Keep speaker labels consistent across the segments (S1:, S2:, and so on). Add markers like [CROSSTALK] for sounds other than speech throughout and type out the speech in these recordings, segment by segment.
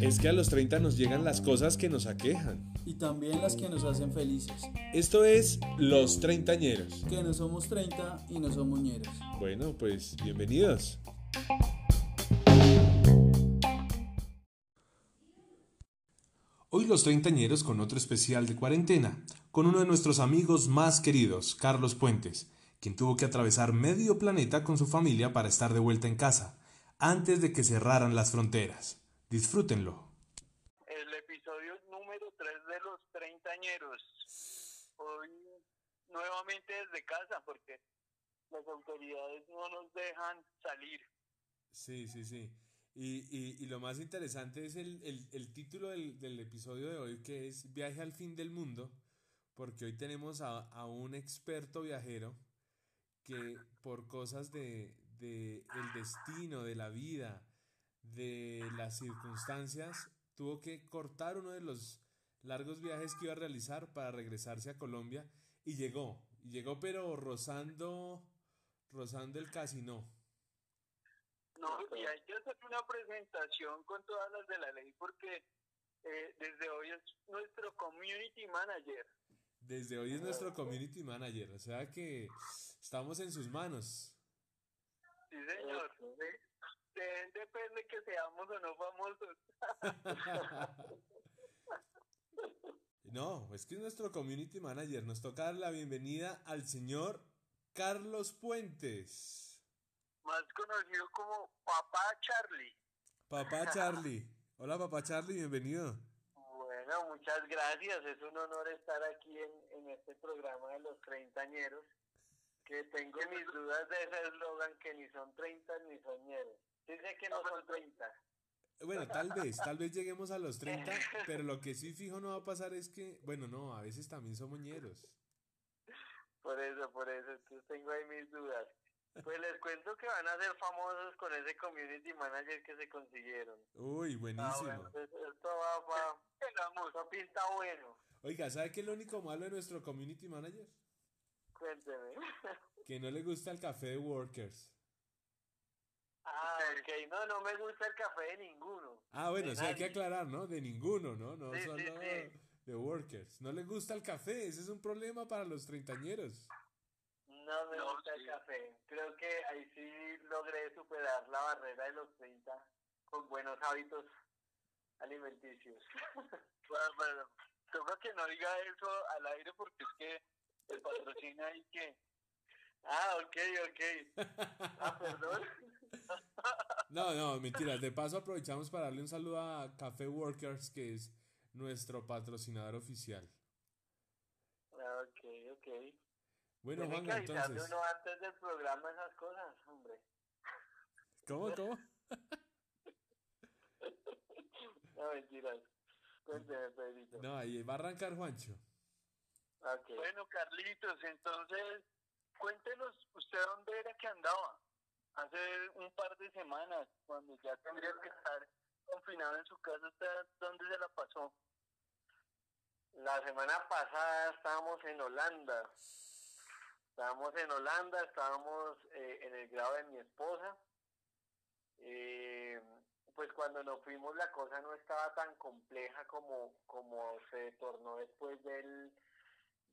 S1: Es que a los 30 nos llegan las cosas que nos aquejan.
S2: Y también las que nos hacen felices.
S1: Esto es Los Treintañeros.
S2: Que no somos 30 y no somos ñeros.
S1: Bueno, pues bienvenidos. Hoy los treintañeros con otro especial de cuarentena, con uno de nuestros amigos más queridos, Carlos Puentes, quien tuvo que atravesar medio planeta con su familia para estar de vuelta en casa, antes de que cerraran las fronteras. Disfrútenlo.
S3: El episodio número 3 de los treintañeros. Hoy nuevamente desde casa porque las autoridades no nos dejan salir.
S1: Sí, sí, sí. Y, y, y lo más interesante es el, el, el título del, del, episodio de hoy, que es Viaje al fin del mundo, porque hoy tenemos a, a un experto viajero que por cosas de, de el destino, de la vida, de las circunstancias, tuvo que cortar uno de los largos viajes que iba a realizar para regresarse a Colombia y llegó, y llegó pero rozando, rozando el casino.
S3: No, y hay que hacer una presentación con todas las de la ley porque eh, desde hoy es nuestro community manager.
S1: Desde hoy es nuestro community manager, o sea que estamos en sus manos.
S3: Sí, señor. De, depende que seamos o no famosos. [LAUGHS]
S1: no, es que es nuestro community manager. Nos toca dar la bienvenida al señor Carlos Puentes.
S3: Más conocido como Papá Charlie.
S1: Papá [LAUGHS] Charlie. Hola, Papá Charlie, bienvenido.
S3: Bueno, muchas gracias. Es un honor estar aquí en, en este programa de los treintañeros. Que tengo mis dudas de ese eslogan que ni son treinta ni son ñeros. Dice que no son treinta.
S1: Bueno, tal vez, tal vez lleguemos a los 30, [LAUGHS] pero lo que sí fijo no va a pasar es que, bueno, no, a veces también somos ñeros.
S3: Por eso, por eso, entonces tengo ahí mis dudas. Pues les cuento que van a ser famosos con ese community manager que se consiguieron.
S1: Uy, buenísimo.
S3: Ah, bueno, pues esto va, va, [LAUGHS] esto pinta bueno.
S1: Oiga, ¿sabe qué es lo único malo de nuestro community manager?
S3: Cuénteme. [LAUGHS]
S1: Que no le gusta el café de Workers.
S3: Ah, ok, no, no me gusta el café de ninguno.
S1: Ah, bueno, sí hay que aclarar, ¿no? De ninguno, ¿no? No
S3: Sí,
S1: solo
S3: sí, sí.
S1: de Workers. No le gusta el café, ese es un problema para los treintañeros.
S3: No me
S4: No,
S3: gusta
S4: sí.
S3: el café. Creo que ahí sí logré superar la barrera de los 30 con buenos hábitos alimenticios. [LAUGHS]
S4: Bueno, bueno, toca que no diga eso al aire porque es que el patrocina y que
S3: Ah, ok, ok. Ah, perdón. [LAUGHS]
S1: No, no, mentiras. De paso aprovechamos para darle un saludo a Café Workers, que es nuestro patrocinador oficial.
S3: Ah, ok, ok.
S1: Bueno,
S3: que
S1: Juan, entonces.
S3: uno antes del programa esas cosas, hombre.
S1: ¿Cómo, cómo? [LAUGHS]
S3: No, mentiras. Cuénteme, Pedrito.
S1: No, ahí va a arrancar Juancho.
S4: Bueno, Carlitos, entonces cuéntenos usted dónde era que andaba hace un par de semanas cuando ya tendría que estar confinado en su casa, ¿usted dónde se la pasó?
S3: La semana pasada estábamos en Holanda. Estábamos en Holanda, estábamos eh, en el grado de mi esposa. Eh, pues cuando nos fuimos la cosa no estaba tan compleja como, como se tornó después del,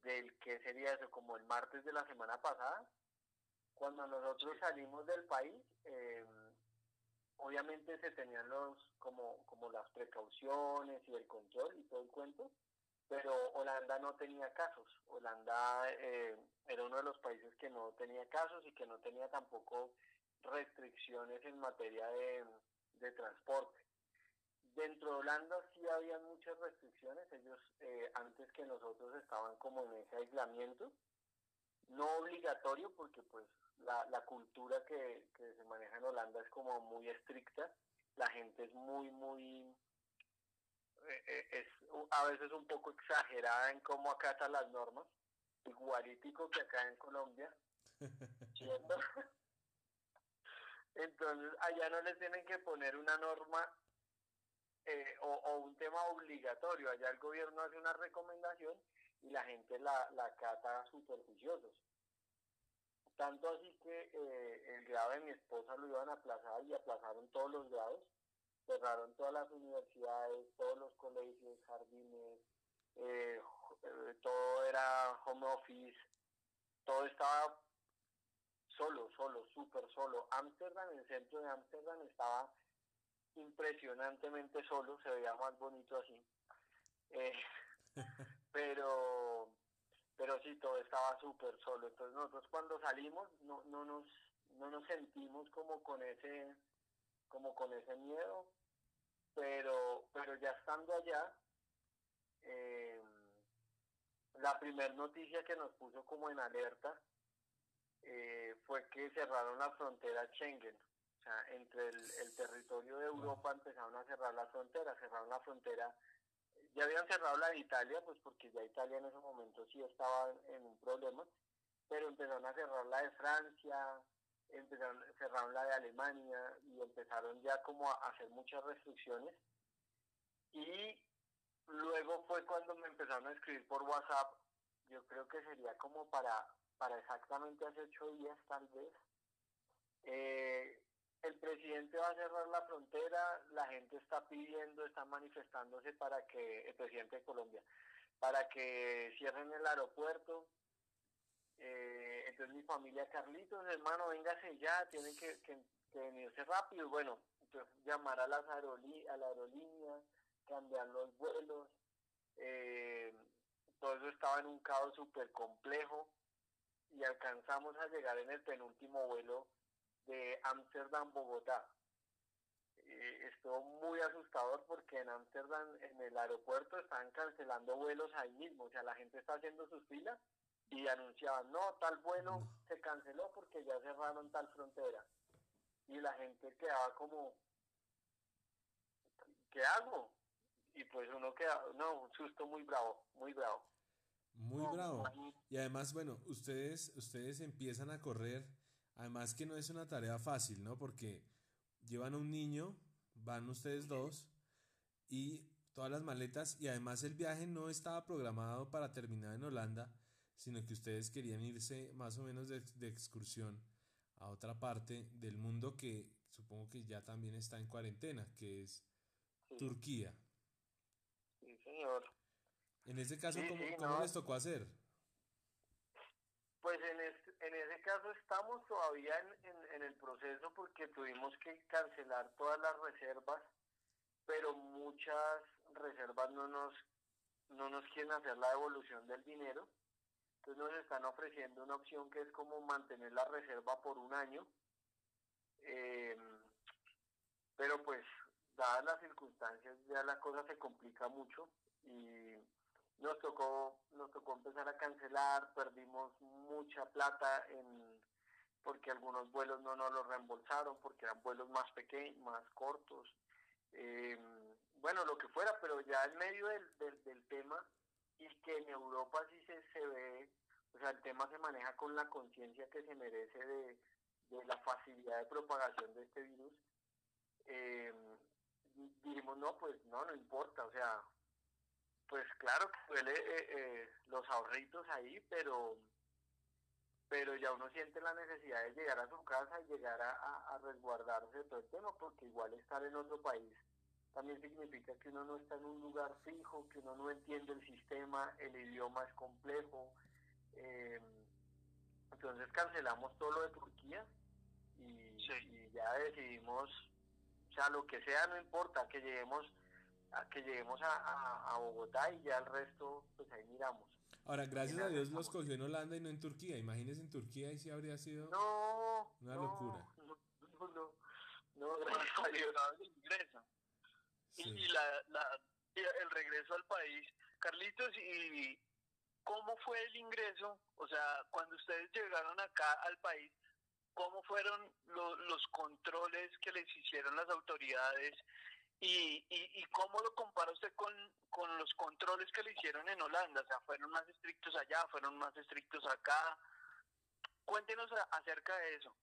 S3: del que sería eso, como el martes de la semana pasada. Cuando nosotros salimos del país, eh, obviamente se tenían los como, como las precauciones y el control y todo el cuento pero Holanda no tenía casos. Holanda eh, era uno de los países que no tenía casos y que no tenía tampoco restricciones en materia de, de transporte. Dentro de Holanda sí había muchas restricciones, ellos eh, antes que nosotros estaban como en ese aislamiento, no obligatorio porque pues la, la cultura que, que se maneja en Holanda es como muy estricta, la gente es muy, muy eh, eh, es a veces un poco exagerada en cómo acata las normas, igualítico que acá en Colombia. [LAUGHS] [LAUGHS] Entonces allá no les tienen que poner una norma eh, o, un tema obligatorio, allá el gobierno hace una recomendación y la gente la, la acata superficiosos. Tanto así que eh, el grado grado de mi esposa lo iban a aplazar y aplazaron todos los grados, cerraron todas las universidades, todos los colegios, jardines, eh, eh, todo era home office, todo estaba solo, solo, súper solo. Ámsterdam, el centro de Ámsterdam estaba impresionantemente solo, se veía más bonito así. Eh, [LAUGHS] pero pero sí, todo estaba súper solo. Entonces nosotros cuando salimos no, no, nos, no nos sentimos como con ese como con ese miedo, pero, pero ya estando allá, eh, la primera noticia que nos puso como en alerta eh, fue que cerraron la frontera Schengen. O sea, entre el, el territorio de Europa empezaron a cerrar la frontera, cerraron la frontera. Ya habían cerrado la de Italia, pues porque ya Italia en ese momento sí estaba en un problema, pero empezaron a cerrar la de Francia, empezaron, cerraron la de Alemania y empezaron ya como a hacer muchas restricciones. Y luego fue cuando me empezaron a escribir por WhatsApp, yo creo que sería como para, para exactamente hace ocho días tal vez, eh, el presidente va a cerrar la frontera, la gente está pidiendo, está manifestándose para que, el presidente de Colombia, para que cierren el aeropuerto. Eh, entonces mi familia, Carlitos, hermano, véngase ya, tienen que, venirse rápido. Bueno, entonces llamar a las aerolí a la aerolínea, cambiar los vuelos. Eh, todo eso estaba en un caos súper complejo y alcanzamos a llegar en el penúltimo vuelo de Ámsterdam, Bogotá. estuvo muy asustador porque en Ámsterdam, en el aeropuerto, estaban cancelando vuelos ahí mismo. O sea, la gente está haciendo sus filas y anunciaban, no, tal vuelo se canceló porque ya cerraron tal frontera. Y la gente quedaba como, ¿qué hago? Y pues uno queda, no, un susto muy bravo, muy bravo.
S1: Muy bravo. Y además, bueno, ustedes, ustedes empiezan a correr Además que no es una tarea fácil, ¿no? Porque llevan a un niño, van ustedes dos y todas las maletas y además el viaje no estaba programado para terminar en Holanda, sino que ustedes querían irse más o menos de, excursión a otra parte del mundo que supongo que ya también está en cuarentena, que es Turquía.
S3: Sí, señor.
S1: En ese caso, ¿cómo, les tocó hacer?
S3: Pues en, en ese caso estamos todavía en, en, el proceso porque tuvimos que cancelar todas las reservas, pero muchas reservas no nos, no nos quieren hacer la devolución del dinero. Entonces nos están ofreciendo una opción que es como mantener la reserva por un año. Em, pero pues, dadas las circunstancias, ya la cosa se complica mucho y nos tocó nos tocó empezar a cancelar perdimos mucha plata en porque algunos vuelos no nos los reembolsaron porque eran vuelos más pequeños más cortos em, bueno lo que fuera pero ya en medio del, del, tema y que en Europa sí se, se ve o sea el tema se maneja con la conciencia que se merece de, de la facilidad de propagación de este virus eh, no pues no no importa o sea pues claro que duele eh, eh, los ahorritos ahí, pero pero ya uno siente la necesidad de llegar a su casa y llegar a, resguardarse de todo el tema, porque igual estar en otro país también significa que uno no está en un lugar fijo, que uno no entiende el sistema, el idioma es complejo. Eh, entonces cancelamos todo lo de Turquía y, y, ya decidimos, o sea, lo que sea, no importa, que lleguemos a que lleguemos a, a, Bogotá y ya el resto, pues ahí miramos.
S1: Ahora, gracias a Dios los cogió en Holanda y no en Turquía. Imagínense en Turquía y si habría sido
S3: no,
S1: una locura. [LAUGHS]
S3: No, no, no, no, gracias a Dios.
S4: ingreso. Y, y la, la, el regreso al país. Carlitos, ¿y cómo fue el ingreso? O sea, cuando ustedes llegaron acá al país, ¿cómo fueron los controles que les hicieron las autoridades? ¿Y, y, cómo lo compara usted con, con los controles que le hicieron en Holanda? O sea, ¿fueron más estrictos allá? ¿Fueron más estrictos acá? Cuéntenos acerca de eso.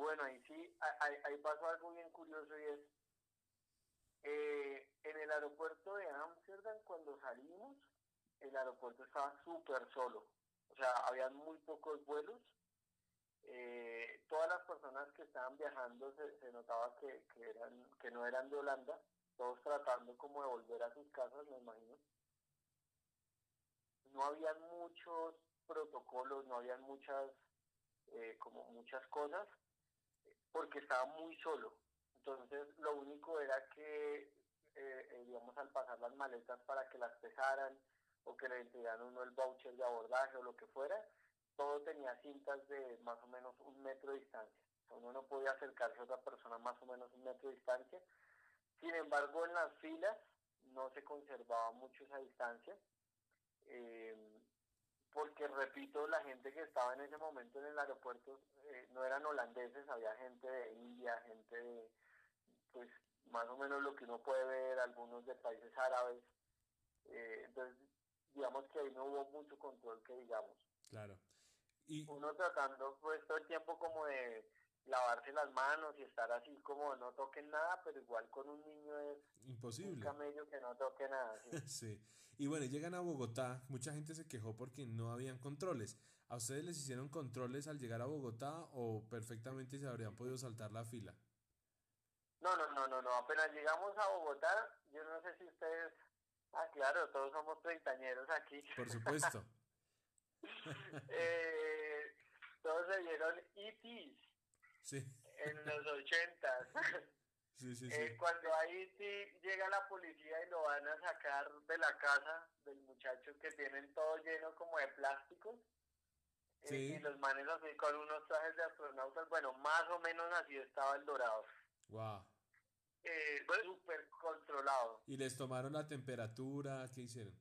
S3: Bueno, ahí sí, ahí, pasó algo bien curioso y es, eh, en el aeropuerto de Ámsterdam cuando salimos, el aeropuerto estaba súper solo, o sea, habían muy pocos vuelos, eh, las personas que estaban viajando se, se notaba que, que, eran, que no eran de Holanda, todos tratando como de volver a sus casas, me imagino. No habían muchos protocolos, no habían muchas, eh, como muchas cosas, porque estaba muy solo. Entonces lo único era que, eh, eh, digamos, al pasar las maletas para que las pesaran o que le entregaran uno el voucher de abordaje o lo que fuera, todo tenía cintas de más o menos un metro de distancia. uno no podía acercarse a otra persona más o menos un metro de distancia. Sin embargo, en las filas no se conservaba mucho esa distancia. Eh, porque repito, la gente que estaba en ese momento en el aeropuerto eh, no eran holandeses, había gente de India, gente de, pues más o menos lo que uno puede ver, algunos de países árabes. Eh, entonces, digamos que ahí no hubo mucho control que digamos.
S1: Claro.
S3: Y... Uno tratando pues todo el tiempo como de lavarse las manos y estar así como no toquen nada, pero igual con un niño es
S1: imposible. Un
S3: camello que no toque nada. [LAUGHS]
S1: sí. Y bueno, llegan a Bogotá, mucha gente se quejó porque no habían controles. ¿A ustedes les hicieron controles al llegar a Bogotá o perfectamente se habrían podido saltar la fila?
S3: No, no, no, no, no. Apenas llegamos a Bogotá, yo no sé si ustedes... Ah, claro, todos somos treintañeros aquí.
S1: Por supuesto. [LAUGHS] [LAUGHS]
S3: eh, todos se vieron ETs.
S1: Sí.
S3: En los ochentas. [LAUGHS]
S1: Sí, sí,
S3: eh, cuando ahí sí llega la policía y lo van a sacar de la casa del muchacho que tienen todo lleno como de plásticos. Eh, y los manes así con unos trajes de astronautas, bueno, más o menos así estaba el dorado.
S1: Wow.
S3: Eh, Súper controlado.
S1: ¿Y les tomaron la temperatura? ¿Qué hicieron?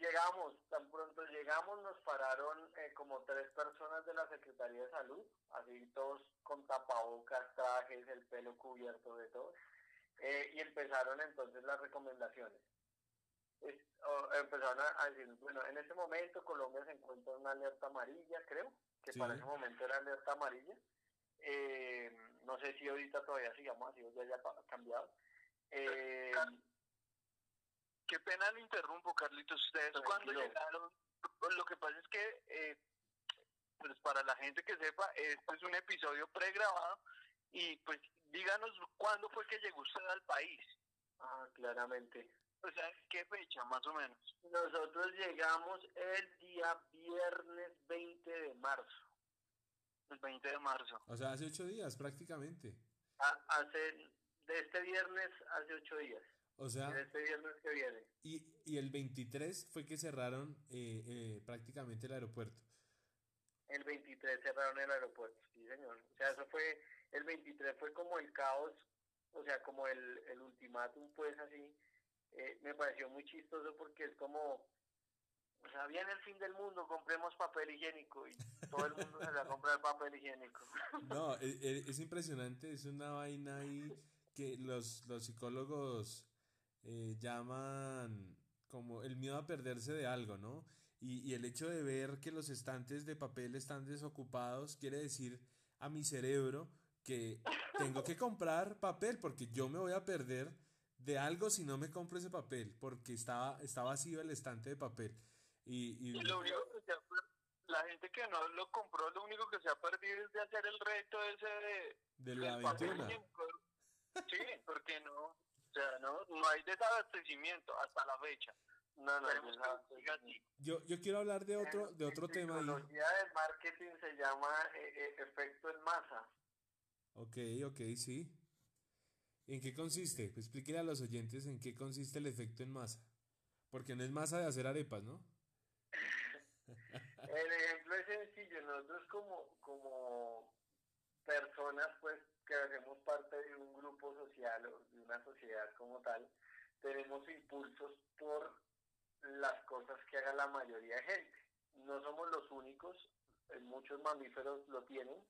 S3: Llegamos, tan pronto llegamos nos pararon eh, como tres personas de la Secretaría de Salud, así todos con tapabocas, trajes, el pelo cubierto de todo, eh, y empezaron entonces las recomendaciones. empezaron a, decir, bueno, en este momento Colombia se encuentra en una alerta amarilla, creo, que para ese momento era alerta amarilla. Eh, no sé si ahorita todavía sigamos así o ya haya cambiado. Eh,
S4: Qué pena le interrumpo, Carlitos. Ustedes cuando llegaron, lo que pasa es que, eh, pues para la gente que sepa, este es un episodio pregrabado y pues díganos cuándo fue que llegó usted al país.
S3: Ah, claramente.
S4: O sea, ¿qué fecha más o menos?
S3: Nosotros llegamos el día viernes 20 de marzo.
S4: El 20 de marzo.
S1: O sea, hace ocho días prácticamente.
S3: hace, de este viernes hace ocho días.
S1: O sea,
S3: este viernes que viene.
S1: Y, y el 23 fue que cerraron eh, eh, prácticamente el aeropuerto.
S3: El 23 cerraron el aeropuerto, sí señor. O sea, eso fue, el 23 fue como el caos, o sea, como el, el ultimátum, pues así. Eh, me pareció muy chistoso porque es como, o sea, viene el fin del mundo, compremos papel higiénico y todo el mundo se va a comprar papel higiénico. [LAUGHS]
S1: No, es, e, es, impresionante, es una vaina ahí que los, los psicólogos eh, llaman como el miedo a perderse de algo, ¿no? Y, y, el hecho de ver que los estantes de papel están desocupados quiere decir a mi cerebro que tengo que comprar papel porque yo me voy a perder de algo si no me compro ese papel porque está, está vacío el estante de papel. Y, y...
S4: la gente que no lo compró, lo único que se ha perdido es de hacer el reto ese de...
S1: De la 21.
S4: Sí, porque no, o sea, no, no hay desabastecimiento hasta la fecha. No, no,
S1: yo, yo quiero hablar de otro, de otro tema.
S3: La tecnología del marketing se llama eh, eh, efecto en masa.
S1: Ok, ok, sí. ¿En qué consiste? Pues explíquele a los oyentes en qué consiste el efecto en masa. Porque no es masa de hacer arepas, ¿no? [LAUGHS]
S3: el ejemplo es sencillo. Nosotros como, como personas, pues, que hacemos parte de un grupo social o de una sociedad como tal, tenemos impulsos por las cosas que haga la mayoría de gente. No somos los únicos, muchos mamíferos lo tienen,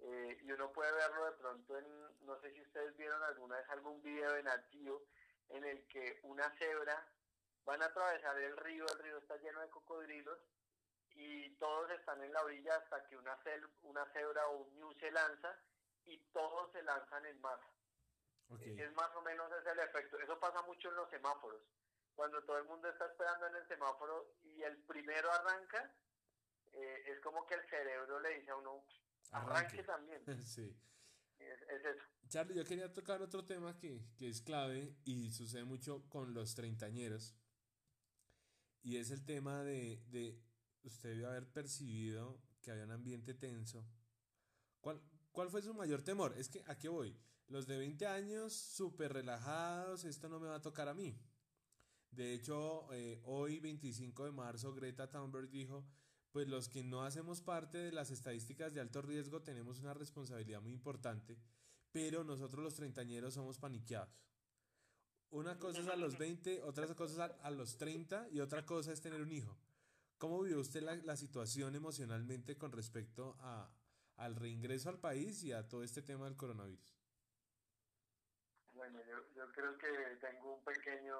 S3: eh, y uno puede verlo de pronto en, no sé si ustedes vieron alguna vez algún video en activo en el que una cebra van a atravesar el río, el río está lleno de cocodrilos y todos están en la orilla hasta que una, una cebra o un ñu se lanza y todos se lanzan en masa. Es más o menos ese el efecto. Eso pasa mucho en los semáforos. Cuando todo el mundo está esperando en el semáforo y el primero arranca, eh, es como que el cerebro le dice a uno, arranque, también. [LAUGHS]
S1: sí.
S3: Es, es, eso.
S1: Charlie, yo quería tocar otro tema que, que es clave y sucede mucho con los treintañeros. Y es el tema de, de usted debe haber percibido que había un ambiente tenso. ¿Cuál, ¿Cuál fue su mayor temor? Es que, ¿a qué voy? Los de 20 años, súper relajados, esto no me va a tocar a mí. De hecho, eh, hoy, 25 de marzo, Greta Thunberg dijo, pues los que no hacemos parte de las estadísticas de alto riesgo tenemos una responsabilidad muy importante, pero nosotros los treintañeros somos paniqueados. Una cosa es a los 20, otra cosa es a, los 30 y otra cosa es tener un hijo. ¿Cómo vivió usted la, la situación emocionalmente con respecto a, al reingreso al país y a todo este tema del coronavirus?
S3: Bueno, yo, yo creo que tengo un pequeño,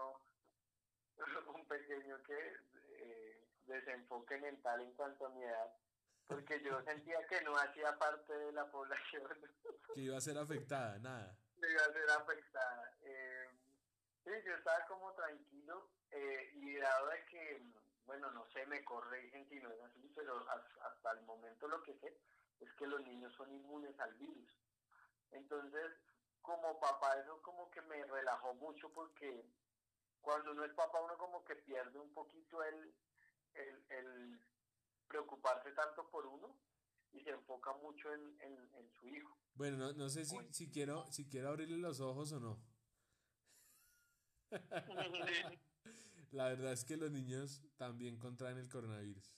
S3: [LAUGHS] un pequeño que eh, desenfoque mental en cuanto a mi edad, porque yo sentía que no hacía parte de la población. [LAUGHS]
S1: Que iba a ser afectada, nada.
S3: iba a ser afectada. Eh, sí, yo estaba como tranquilo eh, y dado de que, bueno, no sé, me corrigen si no es así, pero hasta el momento lo que sé es que los niños son inmunes al virus. Entonces, como papá, eso como que me relajó mucho porque cuando uno es papá, uno como que pierde un poquito el, el, el preocuparse tanto por uno y se enfoca mucho en, en, en su hijo.
S1: Bueno, no, no sé si, si, quiero, si quiero abrirle los ojos o no. [LAUGHS] La verdad es que los niños también contraen el coronavirus.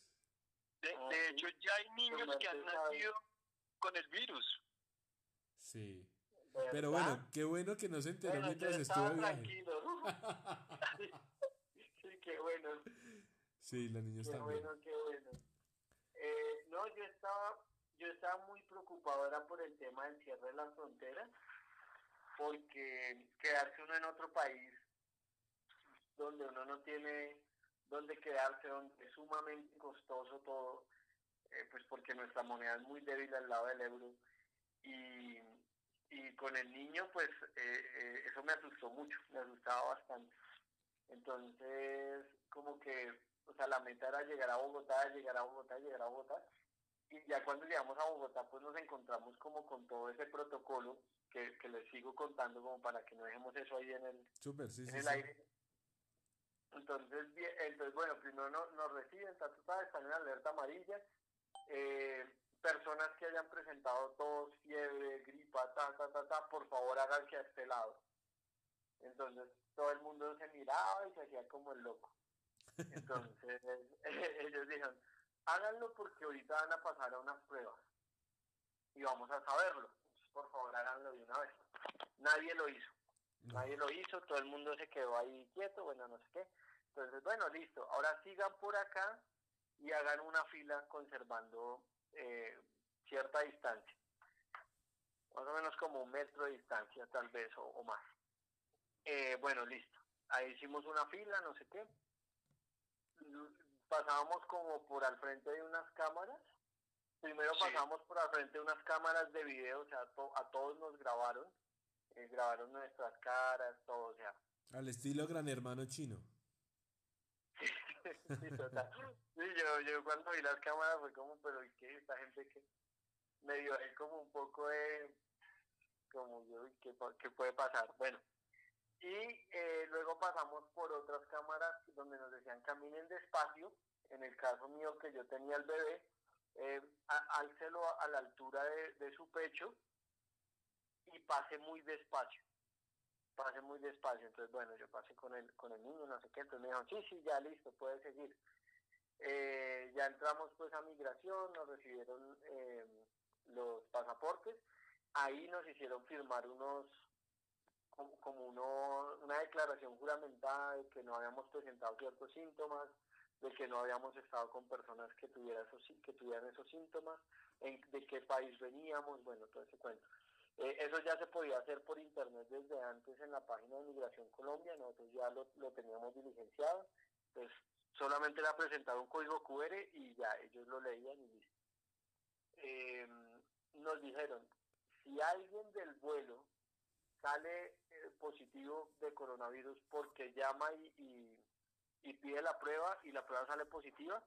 S4: De, de hecho, ya hay niños que han nacido con el virus.
S1: Sí. Pero bueno, qué bueno que no se enteró bueno, mientras estuvo viaje.
S3: tranquilo. [LAUGHS] sí, qué bueno.
S1: Sí, los niños
S3: qué
S1: también.
S3: bueno, qué bueno. Eh, no, yo estaba, yo estaba muy preocupado era por el tema del cierre de las fronteras, porque quedarse uno en otro país donde uno no tiene donde quedarse, donde es sumamente costoso todo, eh, pues porque nuestra moneda es muy débil al lado del euro. Y, y con el niño, pues eh, eh, eso me asustó mucho, me asustaba bastante. Entonces, como que, o sea, la meta era llegar a Bogotá, llegar a Bogotá, llegar a Bogotá. Y ya cuando llegamos a Bogotá, pues nos encontramos como con todo ese protocolo que, que les sigo contando como para que no dejemos eso ahí en el,
S1: Super, sí,
S3: en
S1: sí,
S3: el
S1: sí.
S3: aire. Entonces, entonces, bueno, primero no, nos reciben, ta, ta, están en alerta amarilla. Eh, personas que hayan presentado tos, fiebre, gripa, ta, ta, ta, ta, por favor háganse a este lado. Entonces, todo el mundo se miraba y se hacía como el loco. Entonces, [LAUGHS] ellos dijeron, háganlo porque ahorita van a pasar a unas pruebas y vamos a saberlo. Entonces, por favor, háganlo de una vez. Nadie lo hizo. Nadie lo hizo, todo el mundo se quedó ahí quieto, bueno, no sé qué. Entonces, bueno, listo. Ahora sigan por acá y hagan una fila conservando eh, cierta distancia. Más o menos como un metro de distancia, tal vez, o, o más. Eh, bueno, listo. Ahí hicimos una fila, no sé qué. Pasábamos como por al frente de unas cámaras. Primero
S4: Sí.
S3: pasamos por al frente de unas cámaras de video, o sea, to- a todos nos grabaron. Eh, grabaron nuestras caras, todo, o sea,
S1: Al estilo gran hermano chino. [LAUGHS]
S3: sí, total. Sí, yo, yo cuando vi las cámaras fue como, pero ¿y qué? Esta gente que me dio ahí como un poco de, como yo, ¿y ¿qué, qué puede pasar? Bueno, y eh, luego pasamos por otras cámaras donde nos decían caminen despacio, en el caso mío que yo tenía el bebé, eh, a- álcelo a, a la altura de, de su pecho y pase muy despacio pase muy despacio. Entonces, bueno, yo pasé con el, con el niño, no sé qué, entonces me dijeron, sí, sí, ya listo, puede seguir. Eh, ya entramos pues a migración, nos recibieron eh, los pasaportes, ahí nos hicieron firmar unos, como, como uno, una declaración juramentada de que no habíamos presentado ciertos síntomas, de que no habíamos estado con personas que, tuviera esos, que tuvieran esos síntomas, de qué país veníamos, bueno, todo ese cuento. Eh, eso ya se podía hacer por internet desde antes en la página de Migración Colombia, nosotros ya lo, lo teníamos diligenciado, pues solamente era presentar un código QR y ya ellos lo leían y listo. Eh, nos dijeron, si alguien del vuelo sale eh, positivo de coronavirus porque llama y, y, y pide la prueba y la prueba sale positiva,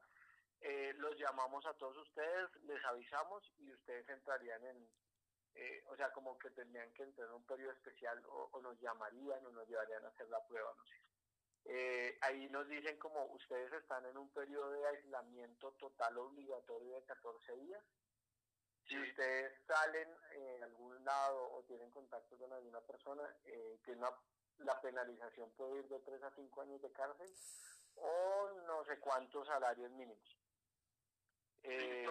S3: eh, los llamamos a todos ustedes, les avisamos y ustedes entrarían en, eh, o sea, como que tendrían que entrar en un periodo especial o, o nos llamarían o nos llevarían a hacer la prueba, no sé. Eh, ahí nos dicen como ustedes están en un periodo de aislamiento total obligatorio de 14 días. Si ustedes salen en algún lado o tienen contacto con alguna persona, eh, tiene una- la penalización puede ir de 3 a 5 años de cárcel o no sé cuántos salarios mínimos. Eh,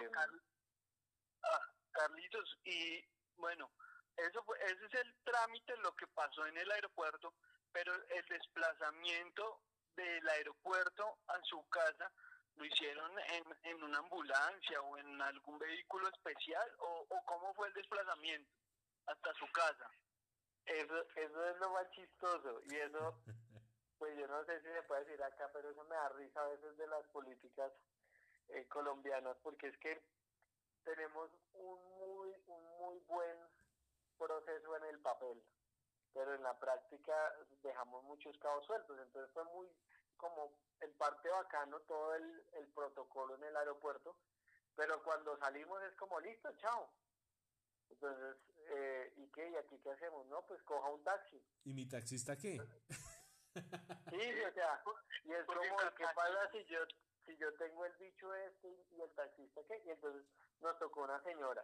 S4: Ah, Carlitos, y bueno, eso fue, ese es el trámite, lo que pasó en el aeropuerto, pero el desplazamiento del aeropuerto a su casa lo hicieron en, en una ambulancia o en algún vehículo especial o, o cómo fue el desplazamiento hasta su casa.
S3: Eso, eso es lo más chistoso y eso, [LAUGHS] pues yo no sé si se puede decir acá, pero eso me da risa a veces de las políticas eh, colombianas, porque es que tenemos un un muy buen proceso en el papel, pero en la práctica dejamos muchos cabos sueltos, entonces fue muy como en parte bacano todo el, el protocolo en el aeropuerto, pero cuando salimos es como listo, chao. Entonces, eh, ¿y qué? ¿Y aquí qué hacemos? No, pues coja un taxi.
S1: ¿Y mi taxista qué?
S3: Sí, o sea, y es
S4: Porque
S3: como, ¿qué pasa si yo, si yo tengo el bicho este y el taxista qué? Y entonces nos tocó una señora.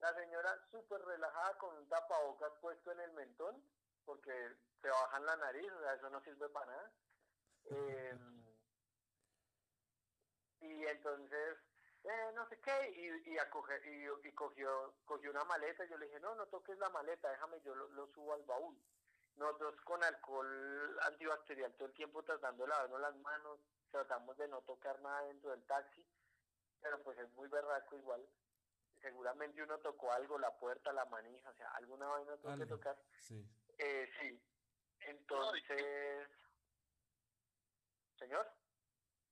S3: La señora súper relajada con un tapabocas puesto en el mentón, porque se bajan la nariz, o sea, eso no sirve para nada. Eh, y entonces, eh, no sé qué, y, y, acoge- y, y cogió, cogió una maleta, yo le dije, no, no toques la maleta, déjame, yo lo, lo subo al baúl. Nosotros con alcohol antibacterial todo el tiempo tratando de lavarnos las manos, tratamos de no tocar nada dentro del taxi, pero pues es muy berraco igual. Seguramente uno tocó algo, la puerta, la manija, o sea, alguna vaina tuvo que tocar.
S1: Sí.
S3: Eh, sí. Entonces, señor.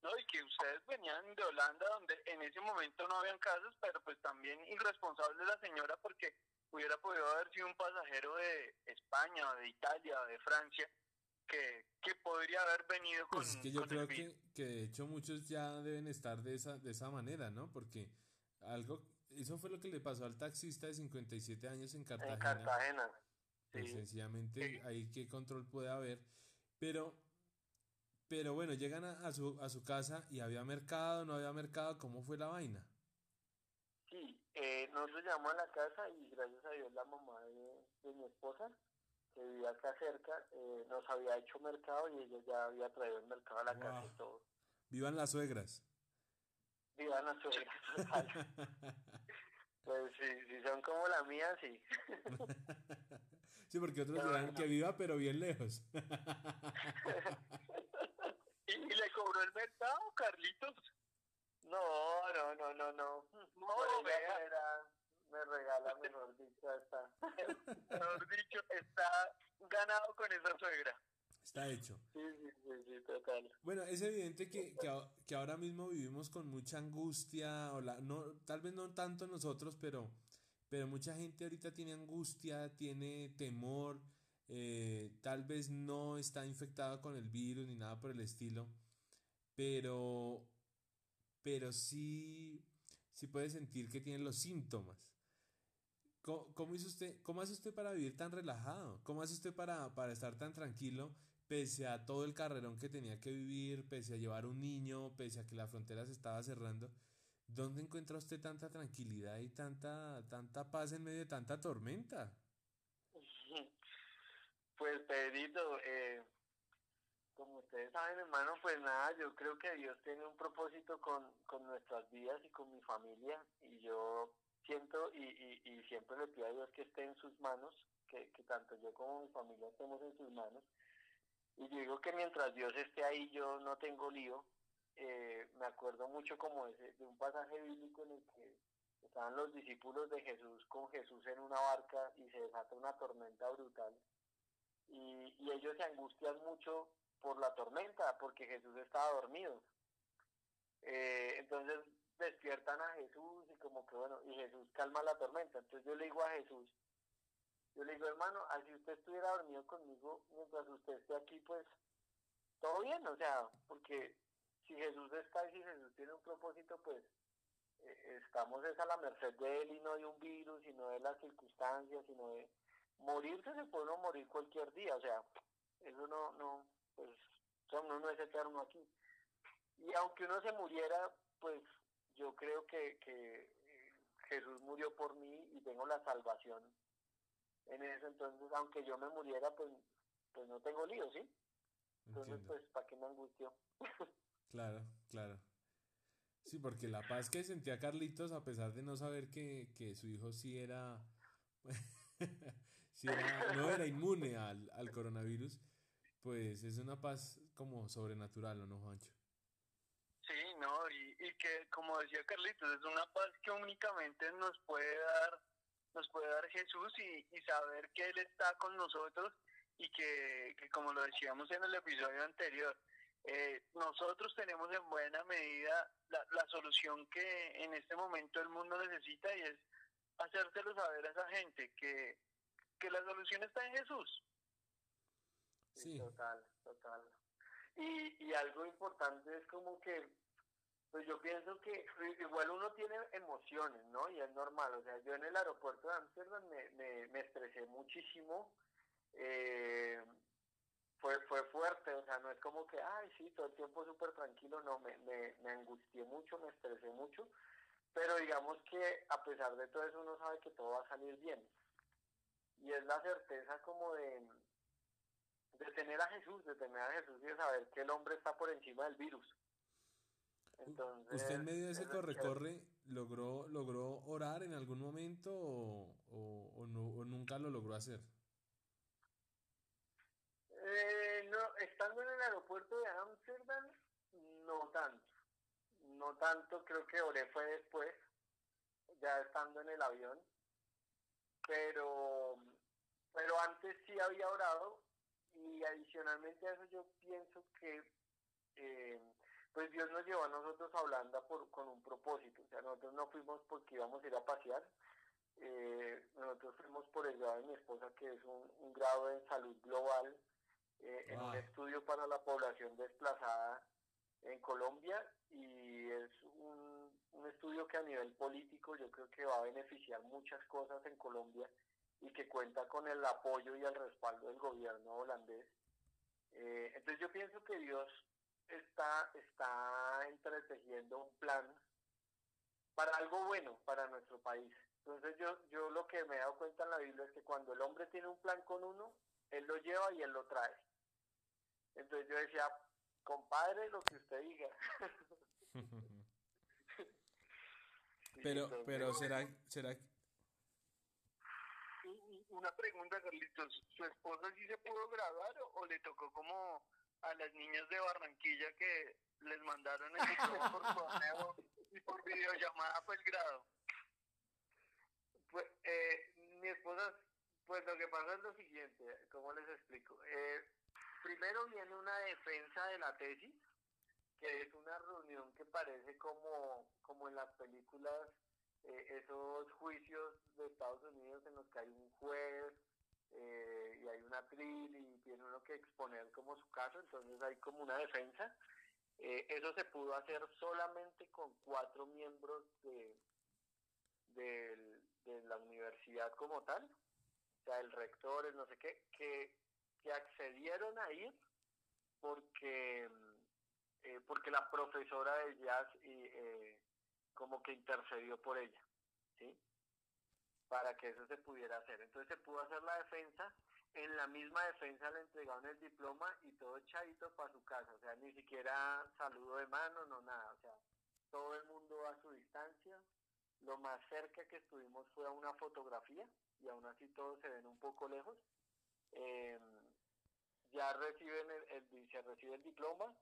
S4: No, y que ustedes venían de Holanda, donde en ese momento no habían casas, pero pues también irresponsable la señora porque hubiera podido haber sido un pasajero de España, o de Italia, o de Francia, que, que podría haber venido con,
S1: Pues es que yo creo que, que de hecho muchos ya deben estar de esa, de esa manera, ¿no? Porque algo, eso fue lo que le pasó al taxista de 57 años en Cartagena.
S3: En Cartagena.
S1: Pues
S3: Sí.
S1: sencillamente
S3: Sí.
S1: ahí qué control puede haber. Pero, pero bueno, llegan a, a su, a su casa y había mercado, no había mercado, ¿cómo fue la vaina?
S3: Sí, eh, nosotros llamamos a la casa y gracias a Dios la mamá de, de mi esposa, que vivía acá cerca, eh, nos había hecho mercado y ella ya había traído el mercado a la casa y todo.
S1: Vivan las suegras.
S3: Vivan las suegras. [LAUGHS] Pues sí, si son como la mía, sí. [LAUGHS]
S1: sí, porque otros dirán
S3: bueno.
S1: que viva pero bien lejos. [LAUGHS]
S4: ¿Y, y le cobró el mercado, Carlitos?
S3: No, no, no, no, no.
S4: No, vea.
S3: fuera, me regala, mejor dicho, hasta. [LAUGHS]
S4: Mejor dicho, está ganado con esa suegra.
S1: Está hecho.
S3: Sí, sí, sí, sí, total.
S1: Bueno, es evidente que, que, que ahora mismo vivimos con mucha angustia, o la, no, tal vez no tanto nosotros, pero, pero mucha gente ahorita tiene angustia, tiene temor, eh, tal vez no está infectada con el virus ni nada por el estilo, pero, pero sí, sí puede sentir que tiene los síntomas. ¿Cómo, cómo hizo usted, cómo hace usted para vivir tan relajado? ¿Cómo hace usted para, para estar tan tranquilo pese a todo el carrerón que tenía que vivir, pese a llevar un niño, pese a que la frontera se estaba cerrando? ¿Dónde encuentra usted tanta tranquilidad y tanta, tanta paz en medio de tanta tormenta? [LAUGHS]
S3: Pues Pedrito, eh, como ustedes saben, hermano, pues nada, yo creo que Dios tiene un propósito con, con nuestras vidas y con mi familia y yo siento y, y, y siempre le pido a Dios que esté en sus manos, que, que tanto yo como mi familia estemos en sus manos. Y digo que mientras Dios esté ahí yo no tengo lío. Eh, me acuerdo mucho como ese, de un pasaje bíblico en el que estaban los discípulos de Jesús con Jesús en una barca y se desata una tormenta brutal y, y ellos se angustian mucho por la tormenta, porque Jesús estaba dormido. Eh, entonces despiertan a Jesús y como que bueno, y Jesús calma la tormenta. Entonces yo le digo a Jesús, yo le digo, hermano, así usted estuviera dormido conmigo mientras usted esté aquí, pues todo bien, o sea, porque si Jesús está y si Jesús tiene un propósito, pues eh, estamos es a la merced de él y no de un virus, y no de las circunstancias, sino de morirse se puede uno morir cualquier día, o sea, eso no, no, pues uno no es eterno aquí. Y aunque uno se muriera, pues yo creo que, que eh, Jesús murió por mí y tengo la salvación en eso, entonces aunque yo me muriera, pues, pues no tengo lío, ¿sí? Entonces, pues, ¿para qué me angustio? [LAUGHS]
S1: claro, claro. Sí, porque la paz que sentía Carlitos, a pesar de no saber que, que su hijo sí era, [LAUGHS] sí era no era inmune al, al coronavirus, pues es una paz como sobrenatural, ¿o no, Juancho?
S4: Sí, no, y, y que como decía Carlitos, es una paz que únicamente nos puede dar, nos puede dar Jesús y, y saber que Él está con nosotros y que, que como lo decíamos en el episodio anterior, eh, nosotros tenemos en buena medida la, la solución que en este momento el mundo necesita y es hacérselo saber a esa gente que, que la solución está en Jesús.
S3: Sí. Total, total. Y, y algo importante es como que, pues yo pienso que igual uno tiene emociones, ¿no? Y es normal. O sea, yo en el aeropuerto de Amsterdam me, me, me estresé muchísimo. Eh, fue, fue fuerte, o sea, no es como que, ay, sí, todo el tiempo súper tranquilo, no, me, me, me angustié mucho, me estresé mucho, pero digamos que a pesar de todo eso uno sabe que todo va a salir bien. Y es la certeza como de, de tener a Jesús, de tener a Jesús y de saber que el hombre está por encima del virus.
S1: Entonces, ¿Usted en medio de ese corre-corre logró, logró orar en algún momento o, o, o, no, o nunca lo logró hacer?
S3: Eh, no, estando en el aeropuerto de Amsterdam, no tanto. No tanto, creo que oré fue después, ya estando en el avión. Pero, pero antes sí había orado y adicionalmente a eso yo pienso que eh, pues Dios nos llevó a nosotros a Holanda por, con un propósito. O sea, nosotros no fuimos porque íbamos a ir a pasear. Eh, nosotros fuimos por el grado de mi esposa, que es un, un grado en salud global eh, en un estudio para la población desplazada en Colombia y es un, un estudio que a nivel político yo creo que va a beneficiar muchas cosas en Colombia y que cuenta con el apoyo y el respaldo del gobierno holandés. Eh, entonces yo pienso que Dios está, está entretejiendo un plan para algo bueno para nuestro país. Entonces yo, yo lo que me he dado cuenta en la Biblia es que cuando el hombre tiene un plan con uno, él lo lleva y él lo trae. Entonces yo decía, compadre, lo que usted diga. [LAUGHS]
S1: pero, [LAUGHS] pero será, será.
S4: Una pregunta, Carlitos. ¿Su esposa sí se pudo graduar o, le tocó como a las niñas de Barranquilla que les mandaron el [LAUGHS] diploma por correo y por videollamada fue el grado?
S3: Pues, eh, mi esposa, pues lo que pasa es lo siguiente, ¿cómo les explico? Eh, primero viene una defensa de la tesis, que es una reunión que parece como, como en las películas, eh, esos juicios de Estados Unidos en los que hay un juez eh, y hay una tril y tiene uno que exponer como su caso, entonces hay como una defensa. Eh, eso se pudo hacer solamente con cuatro miembros de, de, de la universidad como tal, o sea, el rector, el no sé qué, que que accedieron a ir porque eh, porque la profesora de jazz y, como que intercedió por ella, ¿sí? Para que eso se pudiera hacer. Entonces se pudo hacer la defensa, en la misma defensa le entregaron el diploma y todo echadito para su casa, o sea, ni siquiera saludo de mano, no nada, o sea, todo el mundo a su distancia. Lo más cerca que estuvimos fue a una fotografía y aún así todos se ven un poco lejos. Eh, ya reciben el, el, se recibe el diploma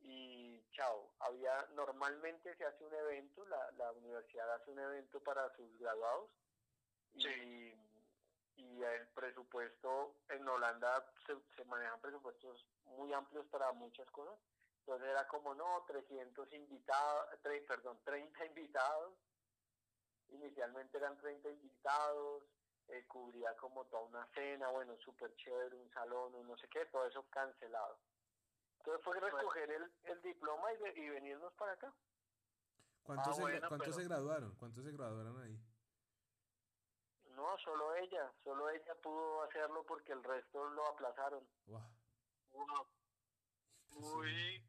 S3: y chao. Había, normalmente se hace un evento, la, la universidad hace un evento para sus graduados y, y el presupuesto en Holanda se, se manejan presupuestos muy amplios para muchas cosas. Entonces era como, no, 300 invitados, tre, perdón, 30 [LAUGHS] invitados. Inicialmente eran 30 invitados, eh, cubría como toda una cena, bueno, súper chévere, un salón, un no sé qué, todo eso cancelado. Entonces fue recoger el, el diploma y, ve- y venirnos para acá.
S1: ¿Cuántos,
S4: Ah,
S1: se,
S4: bueno,
S1: cuántos
S4: pero-
S1: se graduaron? ¿Cuántos se graduaron ahí?
S3: No, solo ella, solo ella pudo hacerlo porque el resto lo aplazaron.
S4: Wow. Muy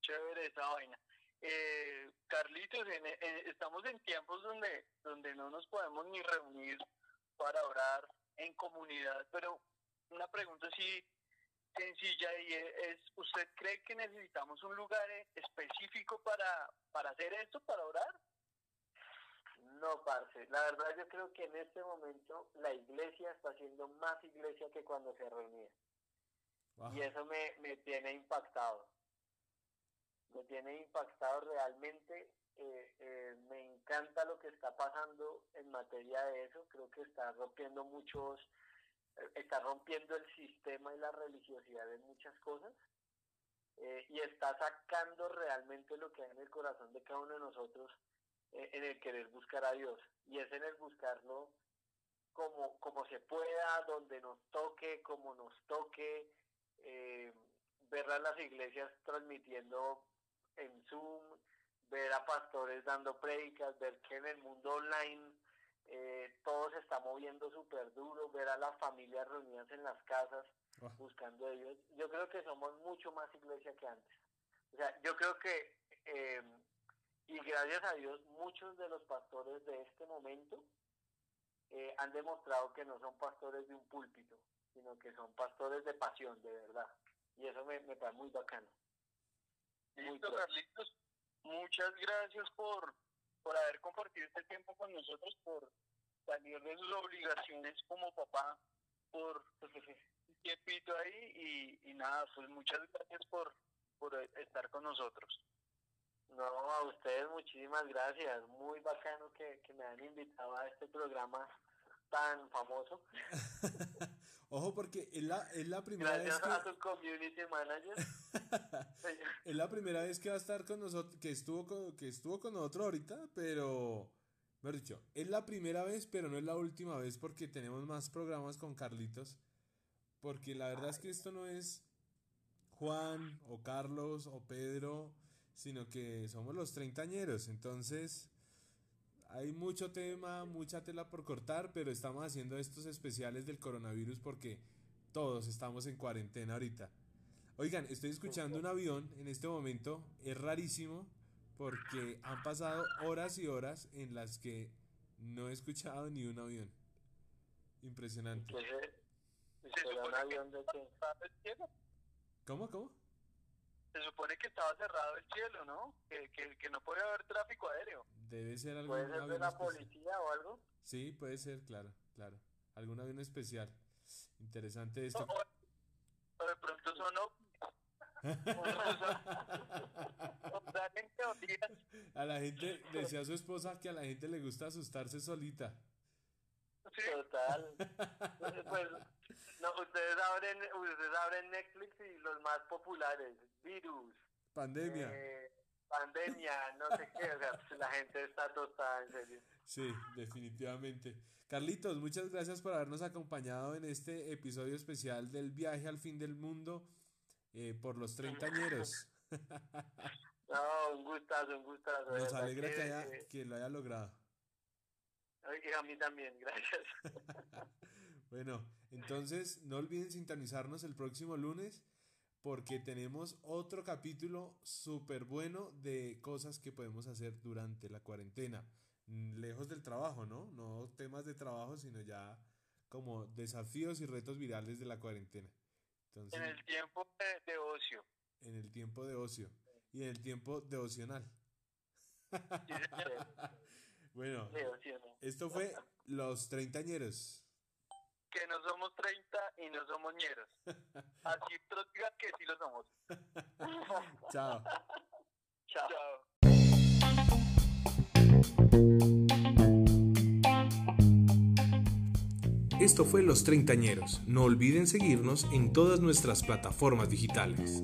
S4: chévere esa vaina. Eh, Carlitos, en- en- estamos en tiempos donde, donde no nos podemos ni reunir para orar en comunidad, pero una pregunta así sencilla y es, ¿usted cree que necesitamos un lugar eh, específico para, para hacer esto, para orar?
S3: No, parce. La verdad yo creo que en este momento la iglesia está siendo más iglesia que cuando se reunía. Y eso me, me tiene impactado. Me tiene impactado realmente. eh, eh, me encanta lo que está pasando en materia de eso. Creo que está rompiendo muchos, eh, está rompiendo el sistema y la religiosidad en muchas cosas. y está sacando realmente lo que hay en el corazón de cada uno de nosotros en el querer buscar a Dios. Y es en el buscarlo como, como se pueda, donde nos toque, como nos toque, eh, ver a las iglesias transmitiendo en Zoom, ver a pastores dando prédicas, ver que en el mundo online eh, todo se está moviendo súper duro, ver a las familias reunidas en las casas
S1: Guau.
S3: buscando a Dios. Yo creo que somos mucho más iglesia que antes. O sea, yo creo que, eh, gracias a Dios, muchos de los pastores de este momento eh, han demostrado que no son pastores de un púlpito, sino que son pastores de pasión, de verdad. Y eso me, me parece muy bacano. Muy
S4: Listo. Carlitos. Muchas gracias por, por haber compartido este tiempo con nosotros, por salir de sus obligaciones como papá, por tiempito ahí y, y nada, pues muchas gracias por, por estar con nosotros.
S3: No, a ustedes muchísimas gracias. Muy bacano que, que me han invitado a este programa tan famoso. [LAUGHS]
S1: Ojo porque es la, es la primera vez
S3: Gracias
S1: que...
S3: a tu community manager. [LAUGHS]
S1: Es la primera vez que va a estar con nosotros, que estuvo con, que estuvo con nosotros ahorita, pero, mejor dicho, es la primera vez, pero no es la última vez porque tenemos más programas con Carlitos. Porque la verdad es que esto no es Juan o Carlos o Pedro, sino que somos los treintañeros. Entonces, hay mucho tema, mucha tela por cortar, pero estamos haciendo estos especiales del coronavirus porque todos estamos en cuarentena ahorita. Oigan, estoy escuchando un avión en este momento, es rarísimo porque han pasado horas y horas en las que no he escuchado ni un avión. Impresionante.
S3: Será un avión de
S4: el cielo.
S1: ¿Cómo, cómo?
S4: Se supone que estaba cerrado el cielo, ¿no? Que, que, que no puede haber tráfico aéreo.
S1: Debe ser algún
S3: ¿Puede ser de la
S1: especial.
S3: policía o algo?
S1: Sí, puede ser, claro, claro. Algún avión especial. Interesante esto.
S4: O, o- o de pronto son. [LAUGHS]
S1: A la gente, decía su esposa que a la gente le gusta asustarse solita.
S4: Sí,
S3: Total. [LAUGHS] Pues, no, ustedes abren, ustedes abren Netflix y los más populares, virus,
S1: Pandemia.
S3: eh, pandemia, no sé qué, o sea, pues, la gente está tostada, en serio.
S1: Sí, definitivamente. Carlitos, muchas gracias por habernos acompañado en este episodio especial del viaje al fin del mundo eh, por los treintañeros. [LAUGHS]
S3: No, un gustazo, un gustazo.
S1: Nos alegra que,
S3: que,
S1: haya,
S3: eh,
S1: que lo haya logrado.
S3: A mí también, gracias. [LAUGHS]
S1: Bueno, entonces no olviden sintonizarnos el próximo lunes porque tenemos otro capítulo súper bueno de cosas que podemos hacer durante la cuarentena. Mm, Lejos del trabajo, ¿no? No temas de trabajo, sino ya como desafíos y retos virales de la cuarentena. Entonces,
S4: en el tiempo de, de ocio.
S1: en el tiempo de ocio y en el tiempo devocional. [LAUGHS] Bueno,
S3: Sí, sí, no.
S1: esto fue Los Treintañeros.
S4: que no somos 30 y no somos ñeros. [LAUGHS] Así digan que sí lo somos. [LAUGHS]
S1: Chao. [LAUGHS]
S3: Chao.
S4: Chao.
S1: Esto fue Los Treintañeros. No olviden seguirnos en todas nuestras plataformas digitales.